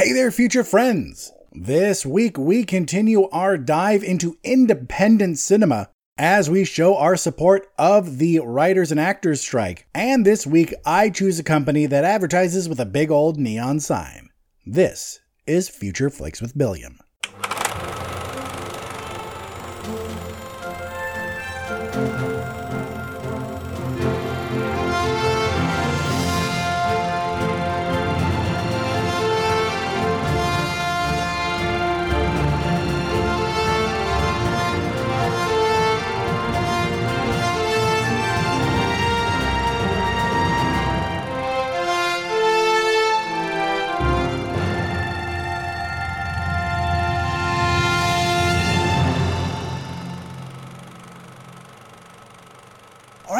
Hey there, future friends! This week we continue our dive into independent cinema as we show our support of the writers and actors strike. And this week I choose a company that advertises with a big old neon sign. This is Future Flicks with Billiam.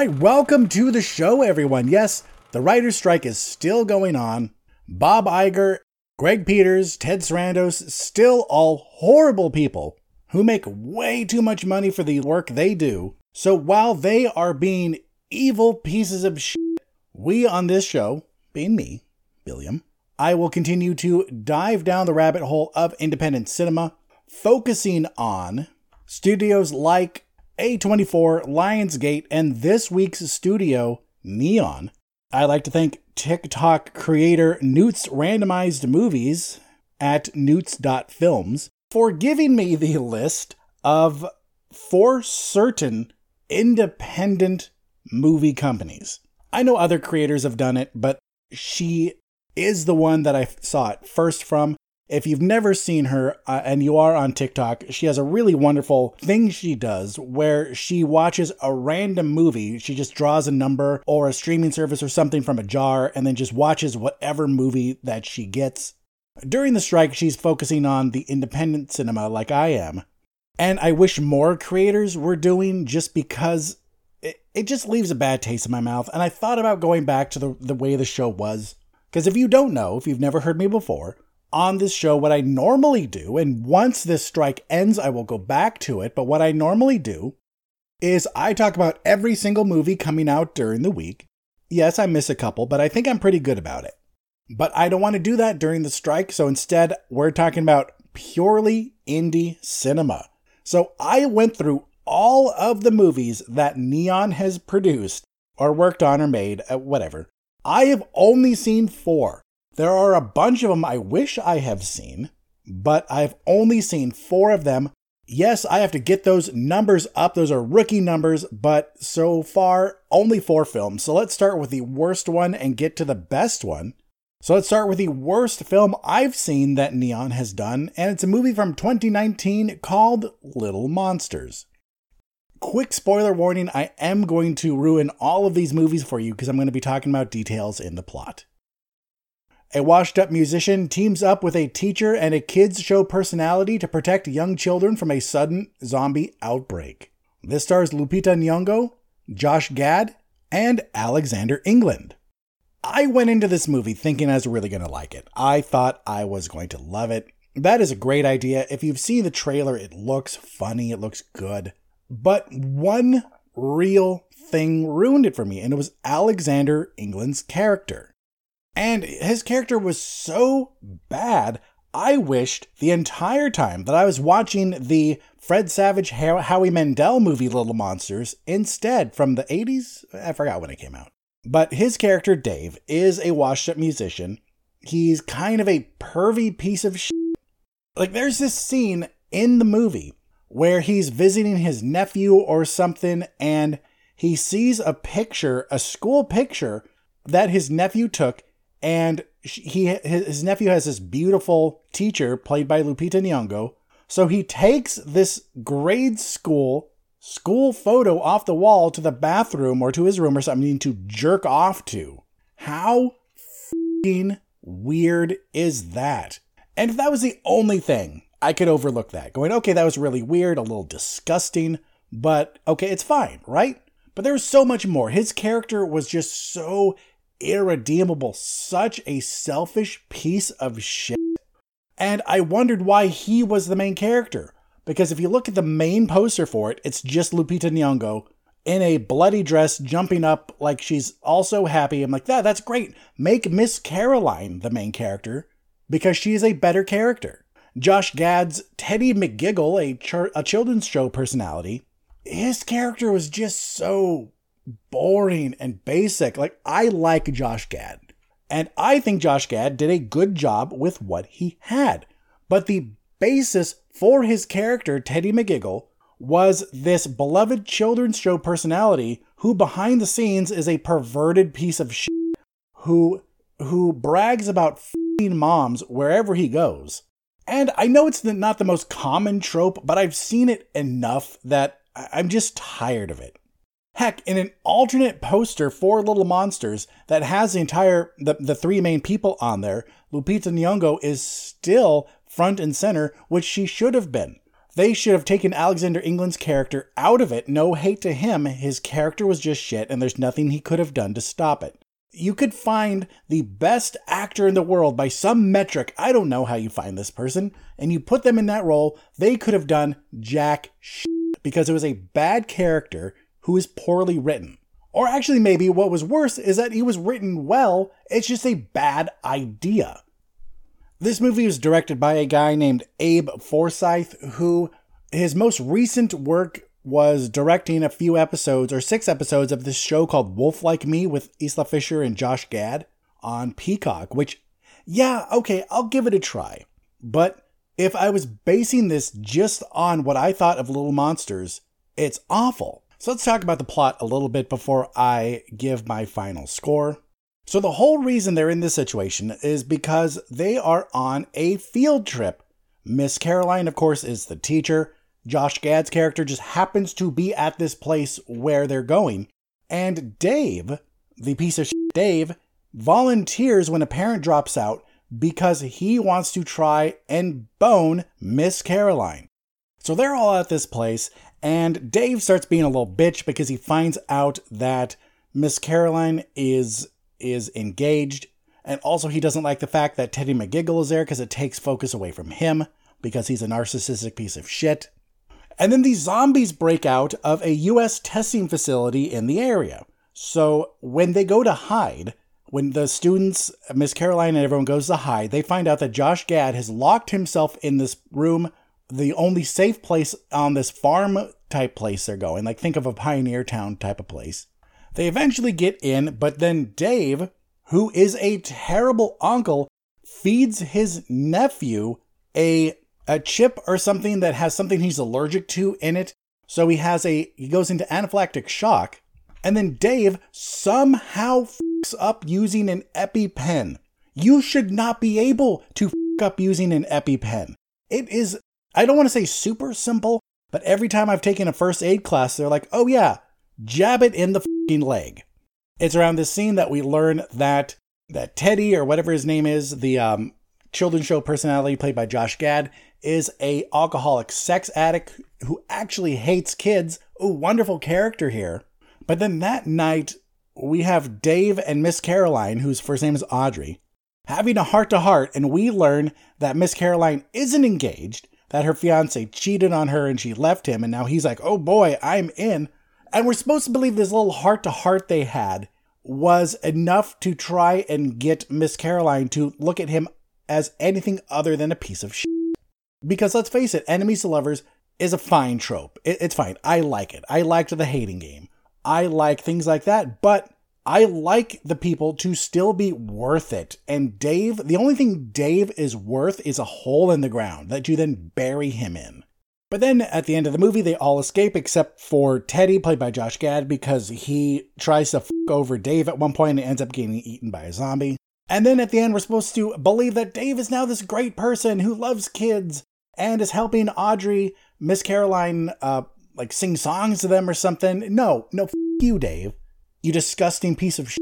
Right, welcome to the show, everyone. Yes, the writer's strike is still going on. Bob Iger, Greg Peters, Ted Sarandos, still all horrible people who make way too much money for the work they do. So while they are being evil pieces of shit, we on this show, being me, Billiam, I will continue to dive down the rabbit hole of independent cinema, focusing on studios like A24, Lionsgate, and this week's studio, Neon. I'd like to thank TikTok creator Newt's Randomized Movies at newts.films for giving me the list of four certain independent movie companies. I know other creators have done it, but she is the one that I saw it first from. If you've never seen her uh, and you are on TikTok, she has a really wonderful thing she does where she watches a random movie. She just draws a number or a streaming service or something from a jar and then just watches whatever movie that she gets. During the strike, she's focusing on the independent cinema like I am. And I wish more creators were doing just because it, it just leaves a bad taste in my mouth. And I thought about going back to the, the way the show was. Because if you don't know, if you've never heard me before, on this show, what I normally do, and once this strike ends, I will go back to it, but what I normally do is I talk about every single movie coming out during the week. Yes, I miss a couple, but I think I'm pretty good about it. But I don't want to do that during the strike, so instead, we're talking about purely indie cinema. So I went through all of the movies that Neon has produced or worked on or made, uh, whatever. I have only seen four. There are a bunch of them I wish I have seen, but I've only seen four of them. Yes, I have to get those numbers up. Those are rookie numbers, but so far, only four films. So let's start with the worst one and get to the best one. So let's start with the worst film I've seen that Neon has done, and it's a movie from 2019 called Little Monsters. Quick spoiler warning I am going to ruin all of these movies for you because I'm going to be talking about details in the plot. A washed up musician teams up with a teacher and a kids show personality to protect young children from a sudden zombie outbreak. This stars Lupita Nyong'o, Josh Gad, and Alexander England. I went into this movie thinking I was really going to like it. I thought I was going to love it. That is a great idea. If you've seen the trailer, it looks funny, it looks good. But one real thing ruined it for me, and it was Alexander England's character. And his character was so bad, I wished the entire time that I was watching the Fred Savage Howie Mandel movie Little Monsters instead from the 80s. I forgot when it came out. But his character, Dave, is a washed up musician. He's kind of a pervy piece of shit. Like, there's this scene in the movie where he's visiting his nephew or something, and he sees a picture, a school picture that his nephew took and he his nephew has this beautiful teacher played by Lupita Nyong'o. So he takes this grade school school photo off the wall to the bathroom or to his room or something to jerk off to. How fing weird is that? And if that was the only thing, I could overlook that. Going, okay, that was really weird, a little disgusting, but okay, it's fine, right? But there was so much more. His character was just so irredeemable, such a selfish piece of shit. And I wondered why he was the main character. Because if you look at the main poster for it, it's just Lupita Nyong'o in a bloody dress jumping up like she's also happy. I'm like, that that's great. Make Miss Caroline the main character. because she is a better character. Josh Gad's Teddy McGiggle, a, ch- a children's show personality, his character was just so boring and basic. Like, I like Josh Gad. And I think Josh Gad did a good job with what he had. But the basis for his character, Teddy McGiggle, was this beloved children's show personality who behind the scenes is a perverted piece of shit who who brags about moms wherever he goes. And I know it's not the most common trope, but I've seen it enough that I'm just tired of it. Heck, in an alternate poster for Little Monsters that has the entire the, the three main people on there, Lupita Nyong'o is still front and center, which she should have been. They should have taken Alexander England's character out of it. No hate to him, his character was just shit, and there's nothing he could have done to stop it. You could find the best actor in the world by some metric. I don't know how you find this person, and you put them in that role. They could have done jack shit because it was a bad character who is poorly written. Or actually, maybe what was worse is that he was written well, it's just a bad idea. This movie was directed by a guy named Abe Forsyth, who his most recent work was directing a few episodes or six episodes of this show called Wolf Like Me with Isla Fisher and Josh Gad on Peacock, which, yeah, okay, I'll give it a try. But if I was basing this just on what I thought of Little Monsters, it's awful. So let's talk about the plot a little bit before I give my final score. So, the whole reason they're in this situation is because they are on a field trip. Miss Caroline, of course, is the teacher. Josh Gad's character just happens to be at this place where they're going. And Dave, the piece of shit Dave, volunteers when a parent drops out because he wants to try and bone Miss Caroline. So they're all at this place, and Dave starts being a little bitch because he finds out that Miss Caroline is is engaged. And also, he doesn't like the fact that Teddy McGiggle is there because it takes focus away from him because he's a narcissistic piece of shit. And then these zombies break out of a US testing facility in the area. So when they go to hide, when the students, Miss Caroline and everyone goes to hide, they find out that Josh Gad has locked himself in this room, the only safe place on this farm type place they're going. Like think of a pioneer town type of place. They eventually get in, but then Dave, who is a terrible uncle, feeds his nephew a a chip or something that has something he's allergic to in it. So he has a he goes into anaphylactic shock. And then Dave somehow fucks up using an EpiPen. You should not be able to fuck up using an EpiPen. It is I don't want to say super simple, but every time I've taken a first aid class, they're like, "Oh yeah, jab it in the leg. It's around this scene that we learn that that Teddy or whatever his name is, the um, children's show personality played by Josh Gad, is a alcoholic sex addict who actually hates kids. A wonderful character here. But then that night we have Dave and Miss Caroline, whose first name is Audrey, having a heart to heart, and we learn that Miss Caroline isn't engaged, that her fiance cheated on her and she left him, and now he's like, oh boy, I'm in. And we're supposed to believe this little heart to heart they had was enough to try and get Miss Caroline to look at him as anything other than a piece of shit. Because let's face it, enemies to lovers is a fine trope. It, it's fine. I like it. I liked the hating game. I like things like that, but I like the people to still be worth it. And Dave, the only thing Dave is worth is a hole in the ground that you then bury him in. But then at the end of the movie, they all escape except for Teddy, played by Josh Gad, because he tries to f over Dave at one point and ends up getting eaten by a zombie. And then at the end, we're supposed to believe that Dave is now this great person who loves kids and is helping Audrey, Miss Caroline, uh, like sing songs to them or something. No, no, f you, Dave. You disgusting piece of shit.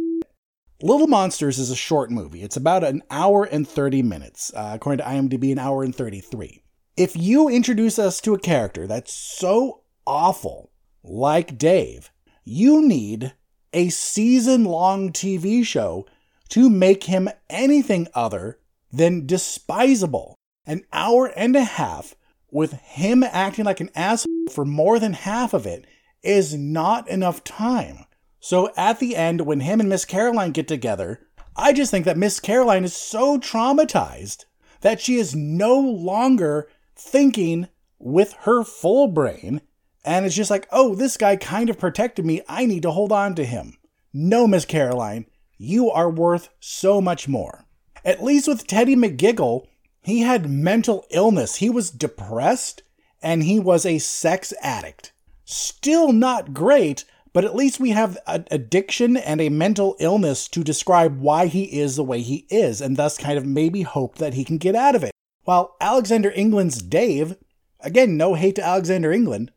Little Monsters is a short movie. It's about an hour and 30 minutes. Uh, according to IMDb, an hour and 33 if you introduce us to a character that's so awful, like Dave, you need a season long TV show to make him anything other than despisable. An hour and a half with him acting like an asshole for more than half of it is not enough time. So at the end, when him and Miss Caroline get together, I just think that Miss Caroline is so traumatized that she is no longer thinking with her full brain. And it's just like, oh, this guy kind of protected me. I need to hold on to him. No, Miss Caroline, you are worth so much more. At least with Teddy McGiggle, he had mental illness. He was depressed and he was a sex addict. Still not great, but at least we have an addiction and a mental illness to describe why he is the way he is, and thus kind of maybe hope that he can get out of it. While Alexander England's Dave, again, no hate to Alexander England,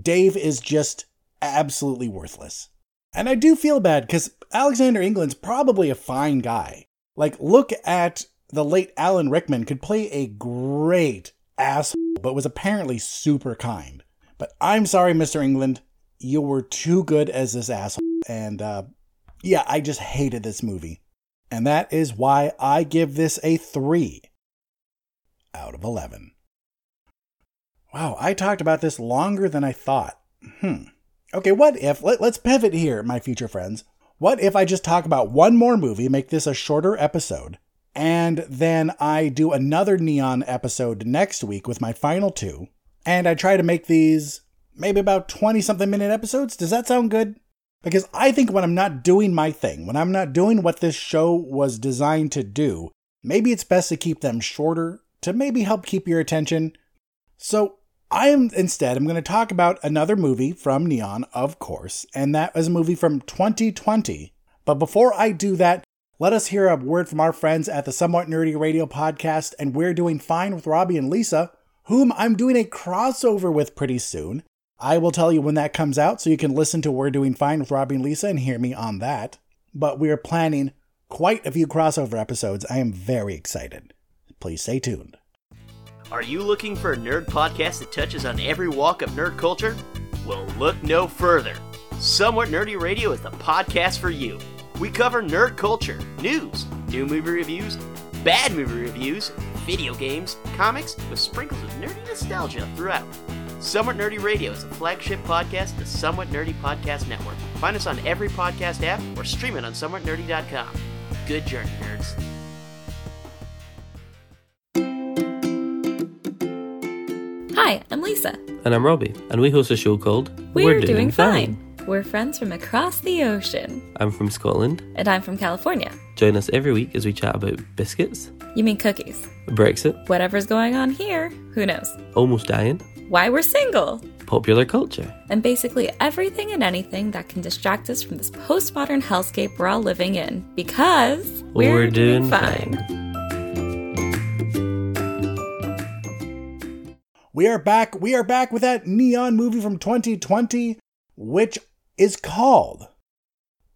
Dave is just absolutely worthless. And I do feel bad because Alexander England's probably a fine guy. Like, look at the late Alan Rickman, could play a great asshole, but was apparently super kind. But I'm sorry, Mr. England, you were too good as this asshole. And uh, yeah, I just hated this movie. And that is why I give this a 3 out of 11. Wow, I talked about this longer than I thought. Hmm. Okay, what if, let, us pivot here, my future friends. What if I just talk about one more movie, make this a shorter episode, and then I do another Neon episode next week with my final two, and I try to make these maybe about 20 something minute episodes. Does that sound good? Because I think when I'm not doing my thing, when I'm not doing what this show was designed to do, maybe it's best to keep them shorter to maybe help keep your attention. So I am instead I'm going to talk about another movie from Neon, of course, and that is a movie from 2020. But before I do that, let us hear a word from our friends at the Somewhat Nerdy Radio podcast, and we're doing fine with Robbie and Lisa, whom I'm doing a crossover with pretty soon. I will tell you when that comes out so you can listen to We're Doing Fine with Robbie and Lisa and hear me on that. But we are planning quite a few crossover episodes. I am very excited. Please stay tuned. Are you looking for a nerd podcast that touches on every walk of nerd culture? Well, look no further. Somewhat Nerdy Radio is the podcast for you. We cover nerd culture, news, new movie reviews, bad movie reviews, video games, comics, with sprinkles of nerdy nostalgia throughout. Somewhat Nerdy Radio is a flagship podcast of the Somewhat Nerdy Podcast Network. Find us on every podcast app or stream it on somewhatnerdy.com. Good journey, nerds. Hi, I'm Lisa. And I'm Robbie, and we host a show called We're, We're Doing, Doing fine. fine. We're friends from across the ocean. I'm from Scotland. And I'm from California. Join us every week as we chat about biscuits. You mean cookies? Brexit. Whatever's going on here, who knows? Almost dying why we're single, popular culture, and basically everything and anything that can distract us from this postmodern hellscape we're all living in because we're, we're doing, doing fine. We are back. We are back with that neon movie from 2020, which is called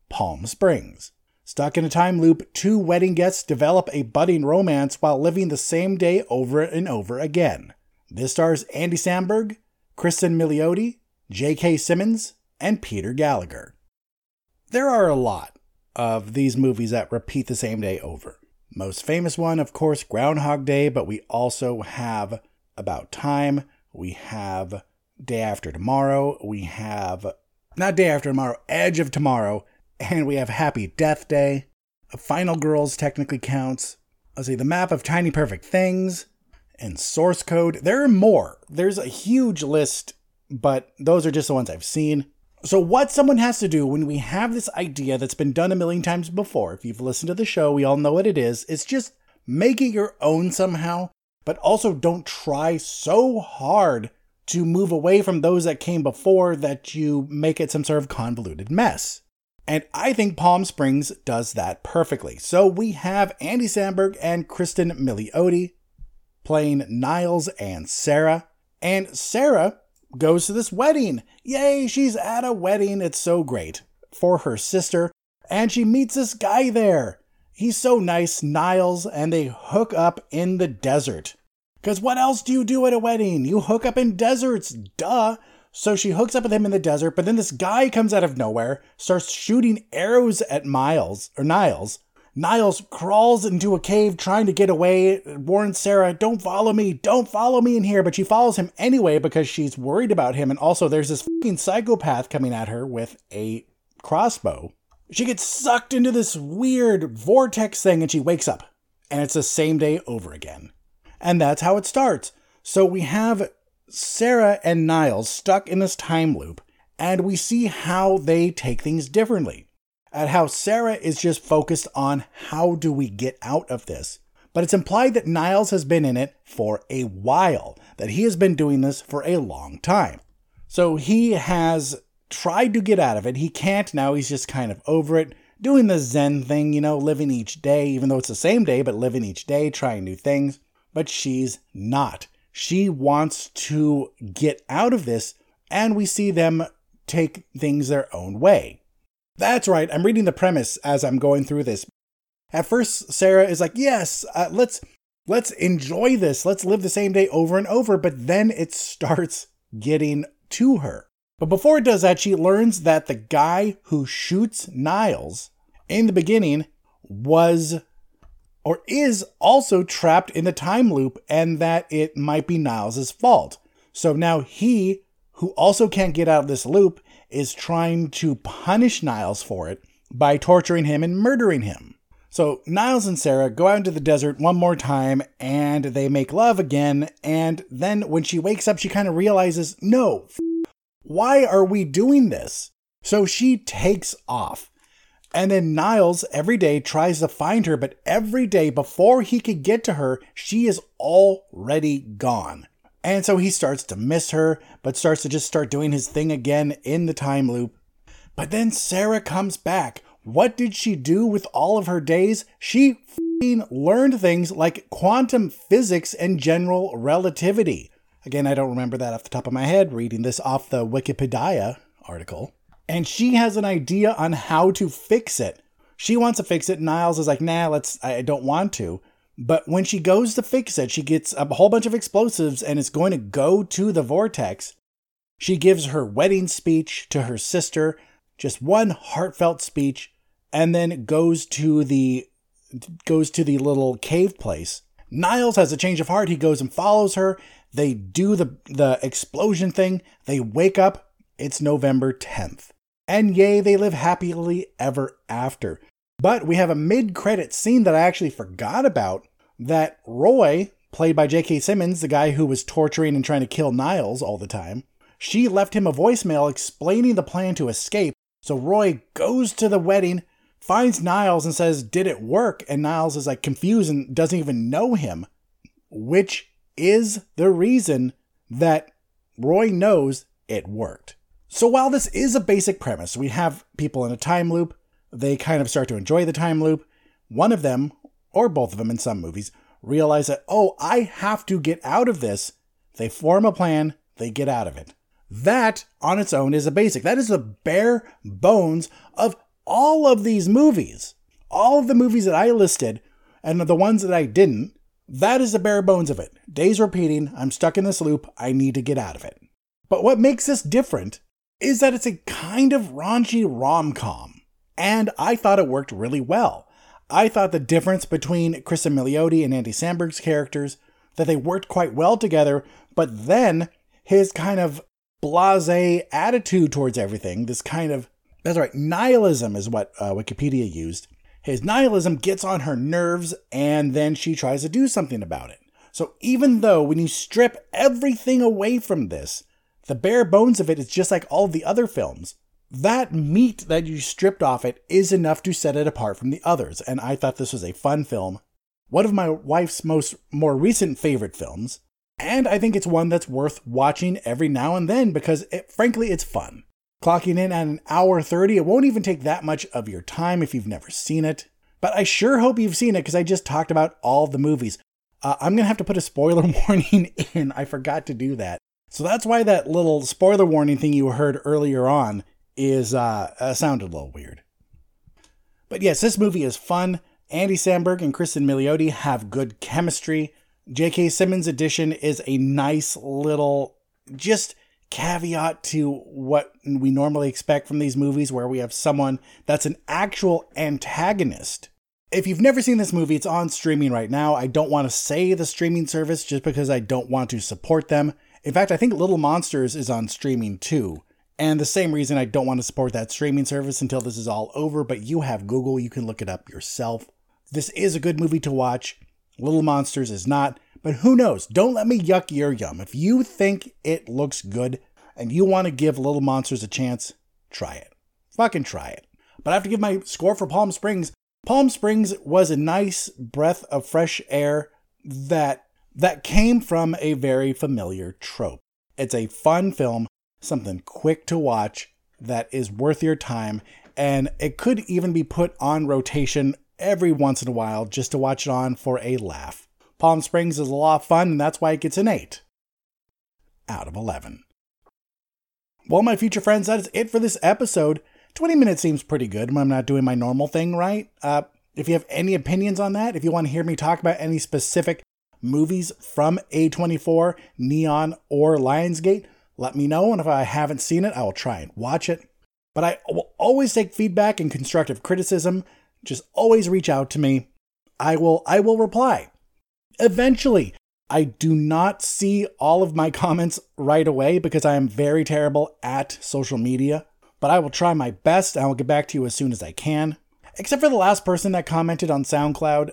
Palm Springs. Stuck in a time loop, two wedding guests develop a budding romance while living the same day over and over again. This stars Andy Samberg, Kristen Milioti, J.K. Simmons, and Peter Gallagher. There are a lot of these movies that repeat the same day over. Most famous one, of course, Groundhog Day, but we also have About Time, we have Day After Tomorrow, we have not Day After Tomorrow, Edge of Tomorrow, and we have Happy Death Day. Final Girls technically counts. Let's see, The Map of Tiny Perfect Things, and source code. There are more. There's a huge list, but those are just the ones I've seen. So, what someone has to do when we have this idea that's been done a million times before, if you've listened to the show, we all know what it is, it's just make it your own somehow, but also don't try so hard to move away from those that came before that you make it some sort of convoluted mess. And I think Palm Springs does that perfectly. So we have Andy Samberg and Kristen Milioti playing Niles and Sarah. And Sarah goes to this wedding. Yay, she's at a wedding. It's so great for her sister. And she meets this guy there. He's so nice, Niles, and they hook up in the desert. Because what else do you do at a wedding? You hook up in deserts, duh. So she hooks up with him in the desert, but then this guy comes out of nowhere, starts shooting arrows at Miles, or Niles, Niles crawls into a cave trying to get away, warns Sarah, Don't follow me, don't follow me in here. But she follows him anyway because she's worried about him. And also, there's this fucking psychopath coming at her with a crossbow. She gets sucked into this weird vortex thing and she wakes up. and it's the same day over again. And that's how it starts. So we have Sarah and Niles stuck in this time loop, and we see how they take things differently. At how Sarah is just focused on how do we get out of this. But it's implied that Niles has been in it for a while, that he has been doing this for a long time. So he has tried to get out of it. He can't now, he's just kind of over it, doing the Zen thing, you know, living each day, even though it's the same day, but living each day, trying new things. But she's not. She wants to get out of this, and we see them take things their own way. That's right, I'm reading the premise as I'm going through this. At first, Sarah is like, "Yes, uh, let's let's enjoy this. Let's live the same day over and over." But then it starts getting to her. But before it does that, she learns that the guy who shoots Niles in the beginning was or is also trapped in the time loop and that it might be Niles' fault. So now he, who also can't get out of this loop, is trying to punish Niles for it by torturing him and murdering him. So Niles and Sarah go out into the desert one more time and they make love again. And then when she wakes up, she kind of realizes, no, f- why are we doing this? So she takes off. And then Niles every day tries to find her, but every day before he could get to her, she is already gone. And so he starts to miss her, but starts to just start doing his thing again in the time loop. But then Sarah comes back. What did she do with all of her days? She learned things like quantum physics and general relativity. Again, I don't remember that off the top of my head, reading this off the Wikipedia article and she has an idea on how to fix it. She wants to fix it. Niles is like, nah, let's, I don't want to. But when she goes to fix it, she gets a whole bunch of explosives and it's going to go to the vortex. She gives her wedding speech to her sister, just one heartfelt speech, and then goes to the goes to the little cave place. Niles has a change of heart. He goes and follows her. They do the the explosion thing. They wake up. It's November 10th and yea, they live happily ever after. But we have a mid credit scene that I actually forgot about that Roy, played by J.K. Simmons, the guy who was torturing and trying to kill Niles all the time, she left him a voicemail explaining the plan to escape. So Roy goes to the wedding, finds Niles, and says, Did it work? And Niles is like confused and doesn't even know him, which is the reason that Roy knows it worked. So while this is a basic premise, we have people in a time loop, they kind of start to enjoy the time loop. One of them, or both of them in some movies, realize that, oh, I have to get out of this. They form a plan, they get out of it. That on its own is a basic. That is the bare bones of all of these movies. All of the movies that I listed and the ones that I didn't, that is the bare bones of it. Days repeating, I'm stuck in this loop, I need to get out of it. But what makes this different is that it's a kind of raunchy rom com. And I thought it worked really well. I thought the difference between Chris Milioti and Andy Samberg's characters, that they worked quite well together, but then his kind of blase attitude towards everything, this kind of, that's right, nihilism is what uh, Wikipedia used. His nihilism gets on her nerves and then she tries to do something about it. So even though when you strip everything away from this, the bare bones of it is just like all the other films. That meat that you stripped off it is enough to set it apart from the others, and I thought this was a fun film. One of my wife's most more recent favorite films, and I think it's one that's worth watching every now and then because it, frankly it's fun. Clocking in at an hour 30, it won't even take that much of your time if you've never seen it. But I sure hope you've seen it because I just talked about all the movies. Uh, I'm going to have to put a spoiler warning in. I forgot to do that. So that's why that little spoiler warning thing you heard earlier on is uh, uh, sounded a little weird. But yes, this movie is fun. Andy Samberg and Kristen Milioti have good chemistry. J.K. Simmons' edition is a nice little just caveat to what we normally expect from these movies, where we have someone that's an actual antagonist. If you've never seen this movie, it's on streaming right now. I don't want to say the streaming service just because I don't want to support them. In fact, I think Little Monsters is on streaming too. And the same reason I don't want to support that streaming service until this is all over, but you have Google, you can look it up yourself. This is a good movie to watch. Little Monsters is not, but who knows? Don't let me yuck your yum. If you think it looks good and you want to give Little Monsters a chance, try it. Fucking try it. But I have to give my score for Palm Springs. Palm Springs was a nice breath of fresh air that that came from a very familiar trope. It's a fun film, something quick to watch that is worth your time, and it could even be put on rotation every once in a while just to watch it on for a laugh. Palm Springs is a lot of fun, and that's why it gets an 8 out of 11. Well, my future friends, that is it for this episode. 20 minutes seems pretty good when I'm not doing my normal thing, right? Uh, if you have any opinions on that, if you want to hear me talk about any specific movies from A24, Neon, or Lionsgate, let me know. And if I haven't seen it, I will try and watch it. But I will always take feedback and constructive criticism. Just always reach out to me. I will I will reply. Eventually, I do not see all of my comments right away because I am very terrible at social media, but I will try my best and I will get back to you as soon as I can. Except for the last person that commented on SoundCloud,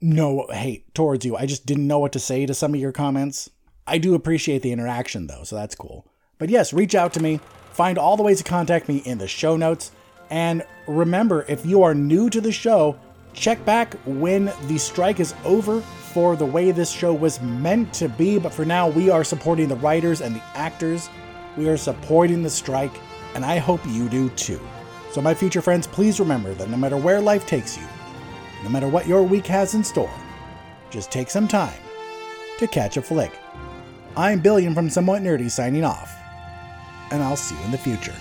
no hate towards you. I just didn't know what to say to some of your comments. I do appreciate the interaction though, so that's cool. But yes, reach out to me. Find all the ways to contact me in the show notes. And remember, if you are new to the show, check back when the strike is over for the way this show was meant to be. But for now, we are supporting the writers and the actors. We are supporting the strike, and I hope you do too. So, my future friends, please remember that no matter where life takes you, no matter what your week has in store, just take some time to catch a flick. I'm Billiam from Somewhat Nerdy signing off, and I'll see you in the future.